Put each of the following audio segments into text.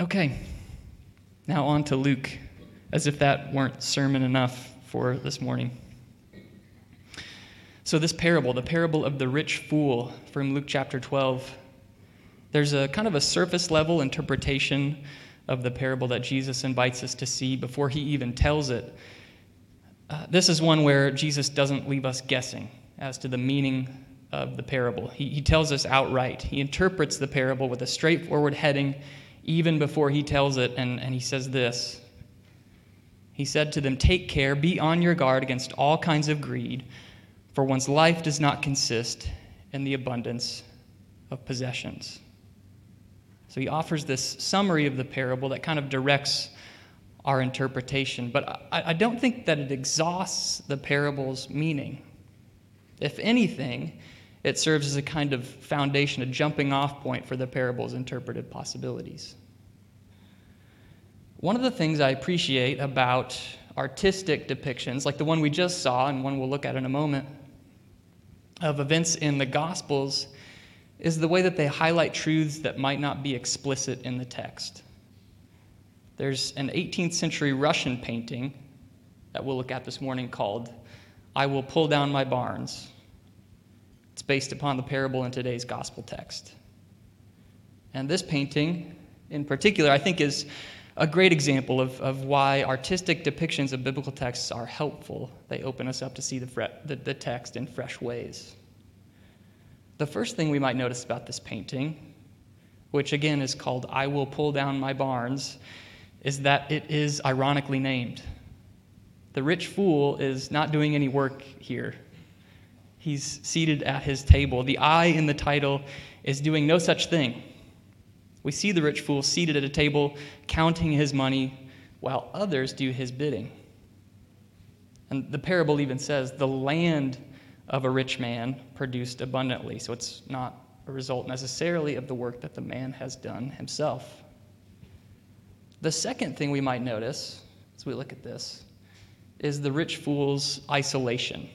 Okay, now on to Luke, as if that weren't sermon enough for this morning. So, this parable, the parable of the rich fool from Luke chapter 12, there's a kind of a surface level interpretation of the parable that Jesus invites us to see before he even tells it. Uh, this is one where Jesus doesn't leave us guessing as to the meaning of the parable. He, he tells us outright. He interprets the parable with a straightforward heading even before he tells it, and, and he says this He said to them, Take care, be on your guard against all kinds of greed, for one's life does not consist in the abundance of possessions. So he offers this summary of the parable that kind of directs our interpretation, but I, I don't think that it exhausts the parable's meaning. If anything, it serves as a kind of foundation, a jumping off point for the parable's interpretive possibilities. One of the things I appreciate about artistic depictions, like the one we just saw and one we'll look at in a moment, of events in the Gospels, is the way that they highlight truths that might not be explicit in the text. There's an 18th century Russian painting that we'll look at this morning called I Will Pull Down My Barns. It's based upon the parable in today's gospel text. And this painting, in particular, I think is a great example of, of why artistic depictions of biblical texts are helpful. They open us up to see the, fre- the, the text in fresh ways. The first thing we might notice about this painting, which again is called I Will Pull Down My Barns, is that it is ironically named. The rich fool is not doing any work here. He's seated at his table. The I in the title is doing no such thing. We see the rich fool seated at a table, counting his money, while others do his bidding. And the parable even says the land of a rich man produced abundantly. So it's not a result necessarily of the work that the man has done himself. The second thing we might notice as we look at this is the rich fool's isolation.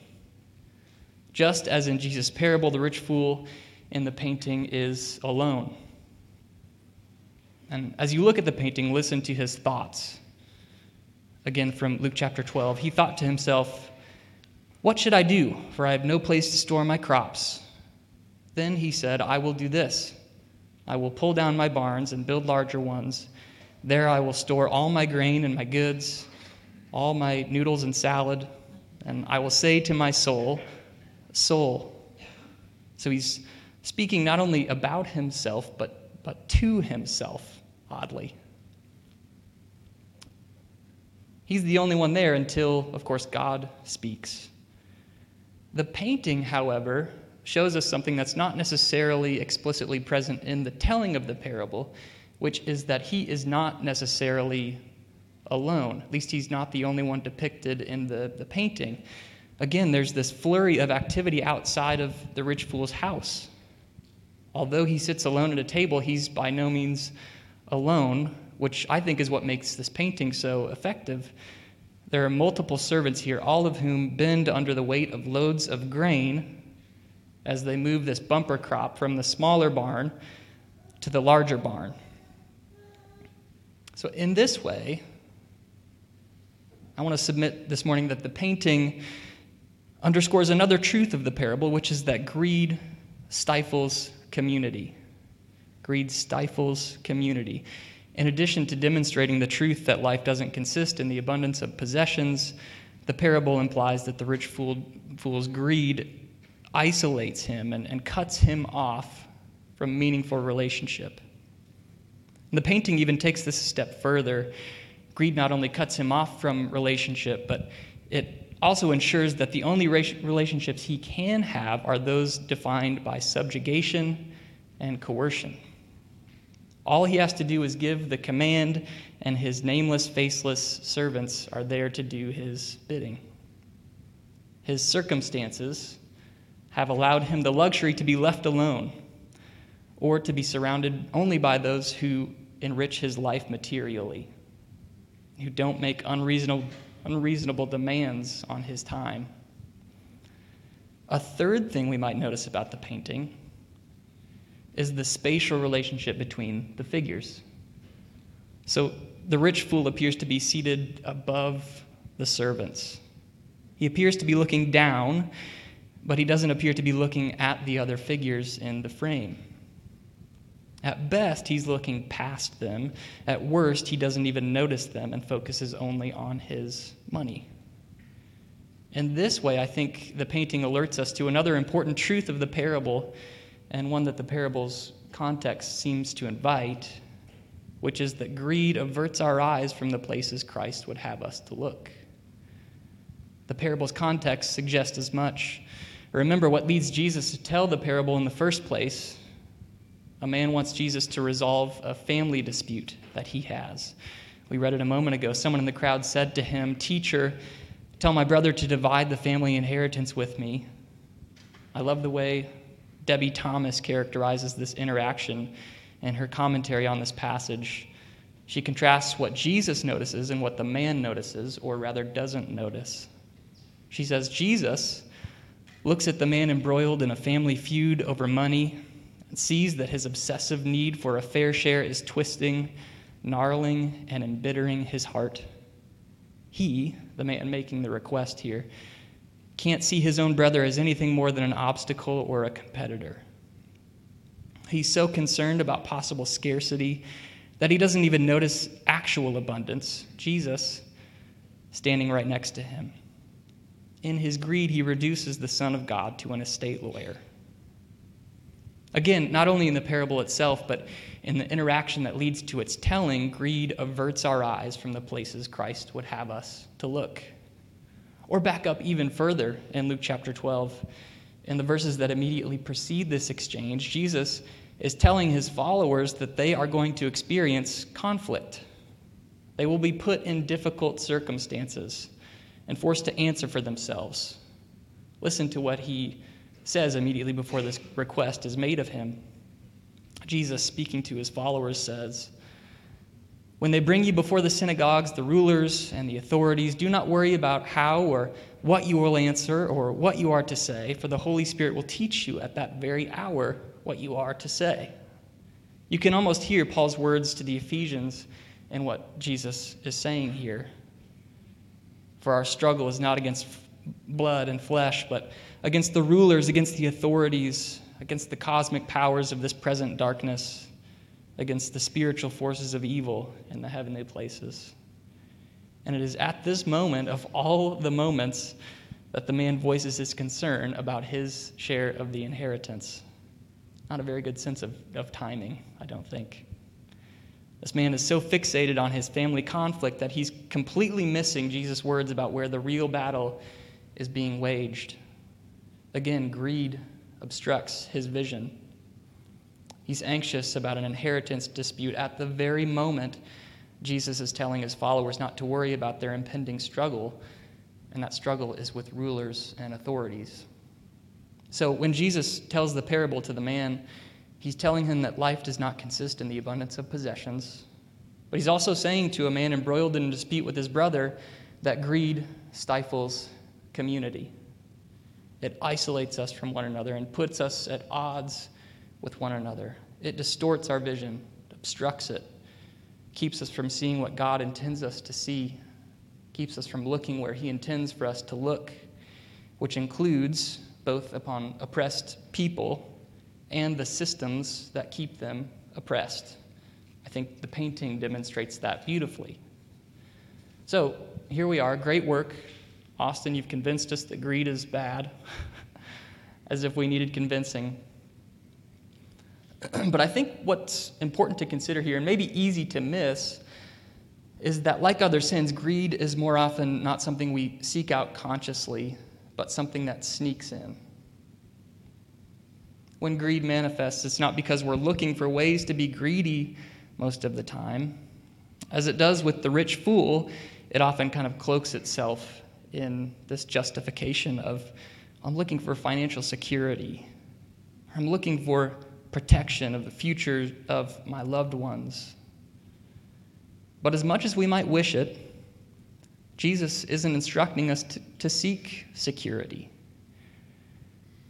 Just as in Jesus' parable, the rich fool in the painting is alone. And as you look at the painting, listen to his thoughts. Again, from Luke chapter 12. He thought to himself, What should I do? For I have no place to store my crops. Then he said, I will do this I will pull down my barns and build larger ones. There I will store all my grain and my goods, all my noodles and salad. And I will say to my soul, soul. So he's speaking not only about himself, but, but to himself, oddly. He's the only one there until, of course, God speaks. The painting, however, shows us something that's not necessarily explicitly present in the telling of the parable, which is that he is not necessarily alone. At least he's not the only one depicted in the, the painting again, there's this flurry of activity outside of the rich fool's house. Although he sits alone at a table, he's by no means alone, which I think is what makes this painting so effective. There are multiple servants here, all of whom bend under the weight of loads of grain as they move this bumper crop from the smaller barn to the larger barn. So, in this way, I want to submit this morning that the painting underscores another truth of the parable, which is that greed stifles community. Greed stifles community. In addition to demonstrating the truth that life doesn't consist in the abundance of possessions, the parable implies that the rich fool, fool's greed isolates him and, and cuts him off from meaningful relationship. And the painting even takes this a step further. Greed not only cuts him off from relationship, but it also ensures that the only relationships he can have are those defined by subjugation and coercion. All he has to do is give the command, and his nameless, faceless servants are there to do his bidding. His circumstances have allowed him the luxury to be left alone or to be surrounded only by those who enrich his life materially, who don't make unreasonable unreasonable demands on his time. A third thing we might notice about the painting is the spatial relationship between the figures. So the rich fool appears to be seated above the servants. He appears to be looking down, but he doesn't appear to be looking at the other figures in the frame. At best, he's looking past them. At worst, he doesn't even notice them and focuses only on his money. In this way, I think the painting alerts us to another important truth of the parable, and one that the parable's context seems to invite, which is that greed averts our eyes from the places Christ would have us to look. The parable's context suggests as much. Remember what leads Jesus to tell the parable in the first place. A man wants Jesus to resolve a family dispute that he has. We read it a moment ago. Someone in the crowd said to him, Teacher, tell my brother to divide the family inheritance with me. I love the way Debie Thomas characterizes this interaction in her commentary on this passage. She contrasts what Jesus notices and what the man notices, or rather doesn't notice. She says, Jesus looks at the man embroiled in a family feud over money and sees that his obsessive need for a fair share is twisting, gnarling, and embittering his heart. He, the man making the request here, can't see his own brother as anything more than an obstacle or a competitor. He's so concerned about possible scarcity that he doesn't even notice actual abundance, Jesus, standing right next to him. In his greed, he reduces the Son of God to an estate lawyer. Again, not only in the parable itself, but in the interaction that leads to its telling, greed averts our eyes from the places Christ would have us to look. Or back up even further in Luke chapter 12. In the verses that immediately precede this exchange, Jesus is telling his followers that they are going to experience conflict. They will be put in difficult circumstances and forced to answer for themselves. Listen to what he says immediately before this request is made of him. Jesus, speaking to his followers, says, when they bring you before the synagogues, the rulers, and the authorities, do not worry about how or what you will answer or what you are to say, for the Holy Spirit will teach you at that very hour what you are to say. You can almost hear Paul's words to the Ephesians and what Jesus is saying here. For our struggle is not against blood and flesh, but against the rulers, against the authorities, against the cosmic powers of this present darkness against the spiritual forces of evil in the heavenly places. And it is at this moment, of all the moments, that the man voices his concern about his share of the inheritance. Not a very good sense of, of timing, I don't think. This man is so fixated on his family conflict that he's completely missing Jesus' words about where the real battle is being waged. Again, greed obstructs his vision. He's anxious about an inheritance dispute at the very moment Jesus is telling his followers not to worry about their impending struggle, and that struggle is with rulers and authorities. So when Jesus tells the parable to the man, he's telling him that life does not consist in the abundance of possessions, but he's also saying to a man embroiled in a dispute with his brother that greed stifles community. It isolates us from one another and puts us at odds with one another. It distorts our vision, obstructs it, keeps us from seeing what God intends us to see, keeps us from looking where He intends for us to look, which includes both upon oppressed people and the systems that keep them oppressed. I think the painting demonstrates that beautifully. So here we are, great work. Austin, you've convinced us that greed is bad, as if we needed convincing. but I think what's important to consider here, and maybe easy to miss, is that like other sins, greed is more often not something we seek out consciously, but something that sneaks in. When greed manifests, it's not because we're looking for ways to be greedy most of the time. As it does with the rich fool, it often kind of cloaks itself in this justification of, I'm looking for financial security. I'm looking for protection of the future of my loved ones. But as much as we might wish it, Jesus isn't instructing us to, to seek security.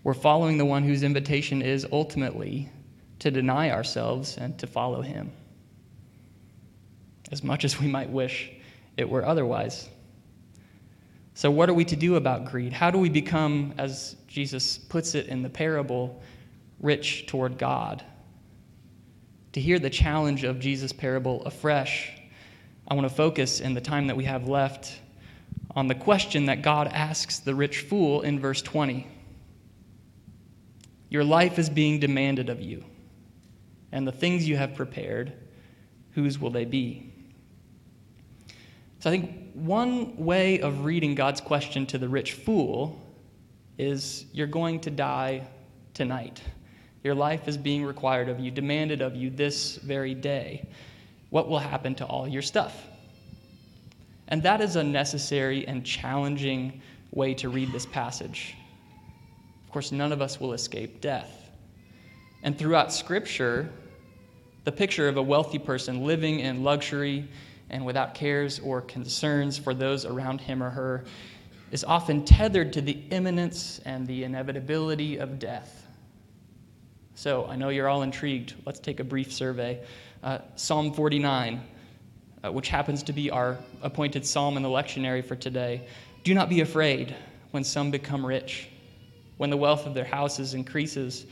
We're following the one whose invitation is ultimately to deny ourselves and to follow him. as much as we might wish it were otherwise. So, what are we to do about greed? How do we become, as Jesus puts it in the parable, rich toward God? To hear the challenge of Jesus' parable afresh, I want to focus in the time that we have left on the question that God asks the rich fool in verse 20. Your life is being demanded of you, and the things you have prepared, whose will they be? So I think one way of reading God's question to the rich fool is you're going to die tonight. Your life is being required of you, demanded of you this very day. What will happen to all your stuff? And that is a necessary and challenging way to read this passage. Of course, none of us will escape death. And throughout Scripture, the picture of a wealthy person living in luxury and without cares or concerns for those around him or her is often tethered to the imminence and the inevitability of death. So I know you're all intrigued. Let's take a brief survey. Uh, Psalm 49, uh, which happens to be our appointed psalm in the lectionary for today. Do not be afraid when some become rich, when the wealth of their houses increases.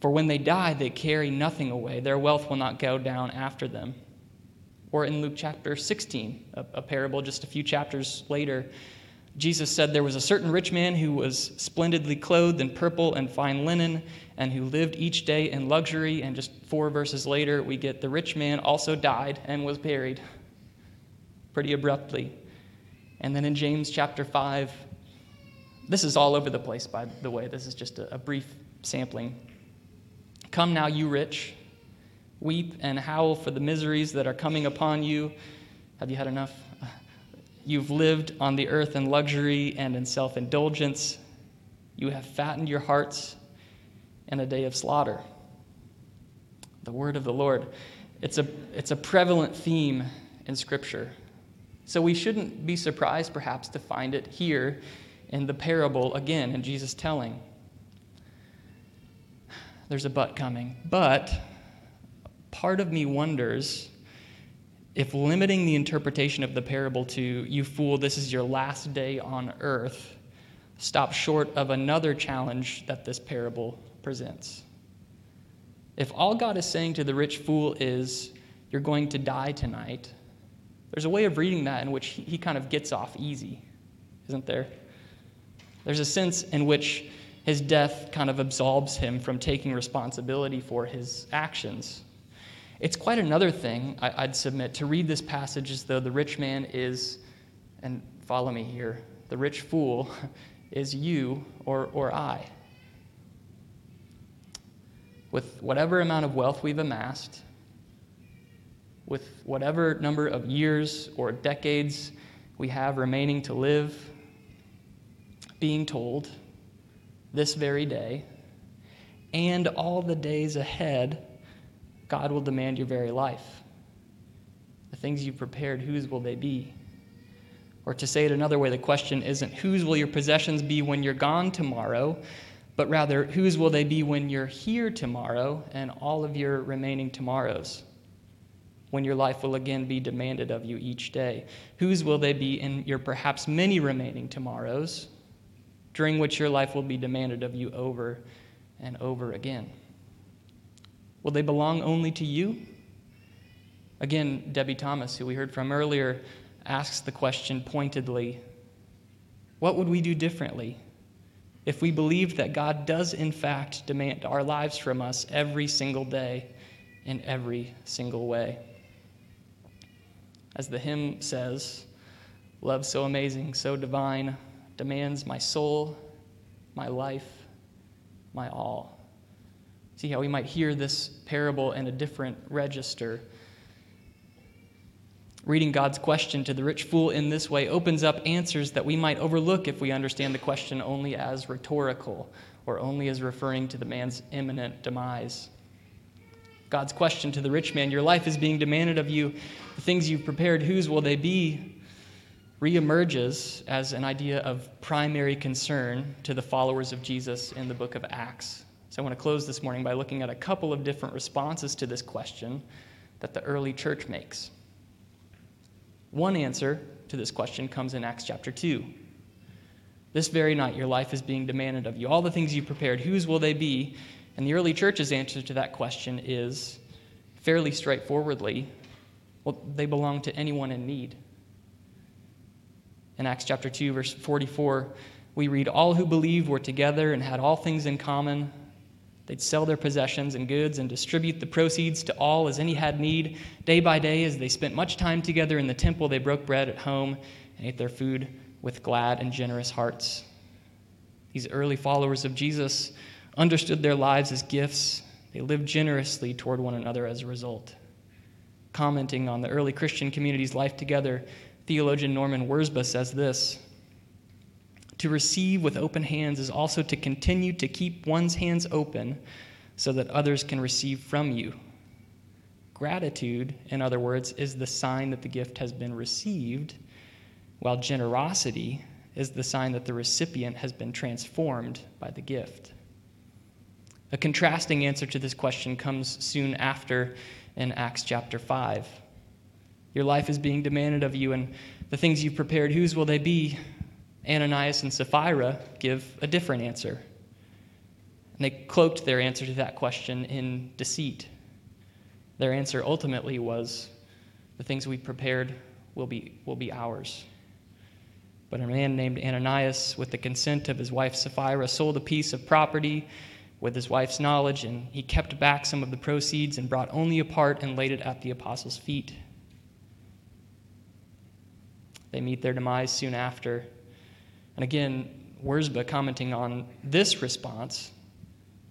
For when they die, they carry nothing away. Their wealth will not go down after them. Or in Luke chapter 16, a, a, parable just a few chapters later, Jesus said there was a certain rich man who was splendidly clothed in purple and fine linen, and who lived each day in luxury. And just four verses later, we get the rich man also died and was buried pretty abruptly. And then in James chapter 5, this is all over the place, by the way. This is just a, a brief sampling. Come now, you rich Weep and howl for the miseries that are coming upon you. Have you had enough? You've lived on the earth in luxury and in self indulgence. You have fattened your hearts in a day of slaughter. The word of the Lord. It's a, it's a prevalent theme in Scripture. So we shouldn't be surprised, perhaps, to find it here in the parable again in Jesus' telling. There's a but coming. But part of me wonders if limiting the interpretation of the parable to, you fool, this is your last day on earth, stops short of another challenge that this parable presents. If all God is saying to the rich fool is, you're going to die tonight, there's a way of reading that in which he kind of gets off easy, isn't there? There's a sense in which his death kind of absolves him from taking responsibility for his actions. It's quite another thing, I'd submit, to read this passage as though the rich man is, and follow me here, the rich fool is you or, or I. With whatever amount of wealth we've amassed, with whatever number of years or decades we have remaining to live, being told this very day and all the days ahead God will demand your very life. The things you've prepared, whose will they be? Or to say it another way, the question isn't whose will your possessions be when you're gone tomorrow, but rather whose will they be when you're here tomorrow and all of your remaining tomorrows? When your life will again be demanded of you each day. Whose will they be in your perhaps many remaining tomorrows, during which your life will be demanded of you over and over again? Will they belong only to you? Again, Debie Thomas, who we heard from earlier, asks the question pointedly What would we do differently if we believed that God does, in fact, demand our lives from us every single day in every single way? As the hymn says, Love so amazing, so divine, demands my soul, my life, my all. See how we might hear this parable in a different register. Reading God's question to the rich fool in this way opens up answers that we might overlook if we understand the question only as rhetorical or only as referring to the man's imminent demise. God's question to the rich man, Your life is being demanded of you. The things you've prepared, whose will they be? reemerges as an idea of primary concern to the followers of Jesus in the book of Acts. So I want to close this morning by looking at a couple of different responses to this question that the early church makes. One answer to this question comes in Acts chapter 2. This very night, your life is being demanded of you. All the things you prepared, whose will they be? And the early church's answer to that question is fairly straightforwardly well, they belong to anyone in need. In Acts chapter 2, verse 44, we read, All who believed were together and had all things in common. They'd sell their possessions and goods and distribute the proceeds to all as any had need. Day by day, as they spent much time together in the temple, they broke bread at home and ate their food with glad and generous hearts. These early followers of Jesus understood their lives as gifts. They lived generously toward one another as a result. Commenting on the early Christian community's life together, theologian Norman Wirzba says this To receive with open hands is also to continue to keep one's hands open so that others can receive from you. Gratitude, in other words, is the sign that the gift has been received while generosity is the sign that the recipient has been transformed by the gift. A contrasting answer to this question comes soon after in Acts chapter 5. Your life is being demanded of you, and the things you've prepared, whose will they be? Ananias and Sapphira give a different answer. And they cloaked their answer to that question in deceit. Their answer ultimately was the things we prepared will be, will be ours. But a man named Ananias, with the consent of his wife Sapphira, sold a piece of property with his wife's knowledge, and he kept back some of the proceeds and brought only a part and laid it at the apostles' feet. They meet their demise soon after. And again, Wirzba, commenting on this response,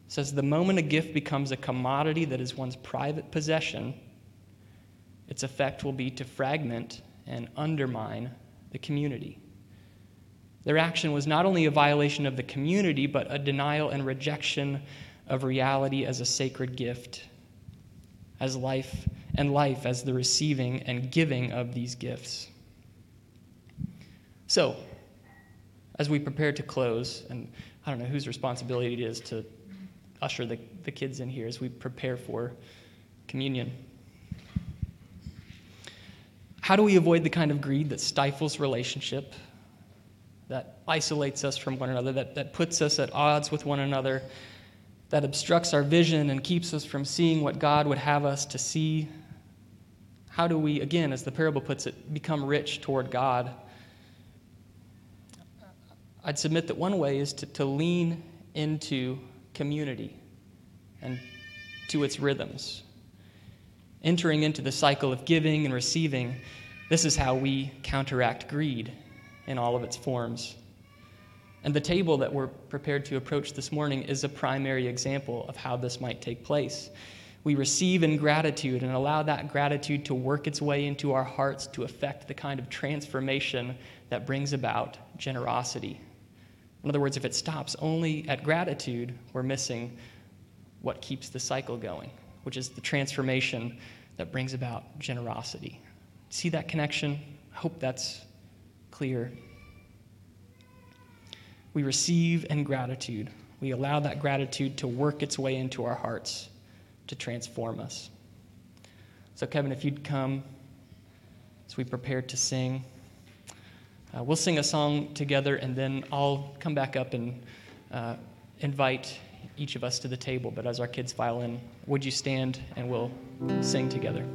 says the moment a gift becomes a commodity that is one's private possession, its effect will be to fragment and undermine the community. Their action was not only a violation of the community, but a denial and rejection of reality as a sacred gift, as life, and life as the receiving and giving of these gifts. So, as we prepare to close, and I don't know whose responsibility it is to usher the, the kids in here as we prepare for communion. How do we avoid the kind of greed that stifles relationship that isolates us from one another, that, that puts us at odds with one another, that obstructs our vision and keeps us from seeing what God would have us to see? How do we, again, as the parable puts it, become rich toward God? I'd submit that one way is to, to lean into community and to its rhythms. Entering into the cycle of giving and receiving, this is how we counteract greed in all of its forms. And the table that we're prepared to approach this morning is a primary example of how this might take place. We receive in gratitude and allow that gratitude to work its way into our hearts to affect the kind of transformation that brings about generosity. In other words, if it stops only at gratitude, we're missing what keeps the cycle going, which is the transformation that brings about generosity. See that connection? I hope that's clear. We receive in gratitude. We allow that gratitude to work its way into our hearts to transform us. So, Kevin, if you'd come as we prepare to sing, uh, we'll sing a song together and then I'll come back up and uh, invite each of us to the table. But as our kids file in, would you stand and we'll sing together?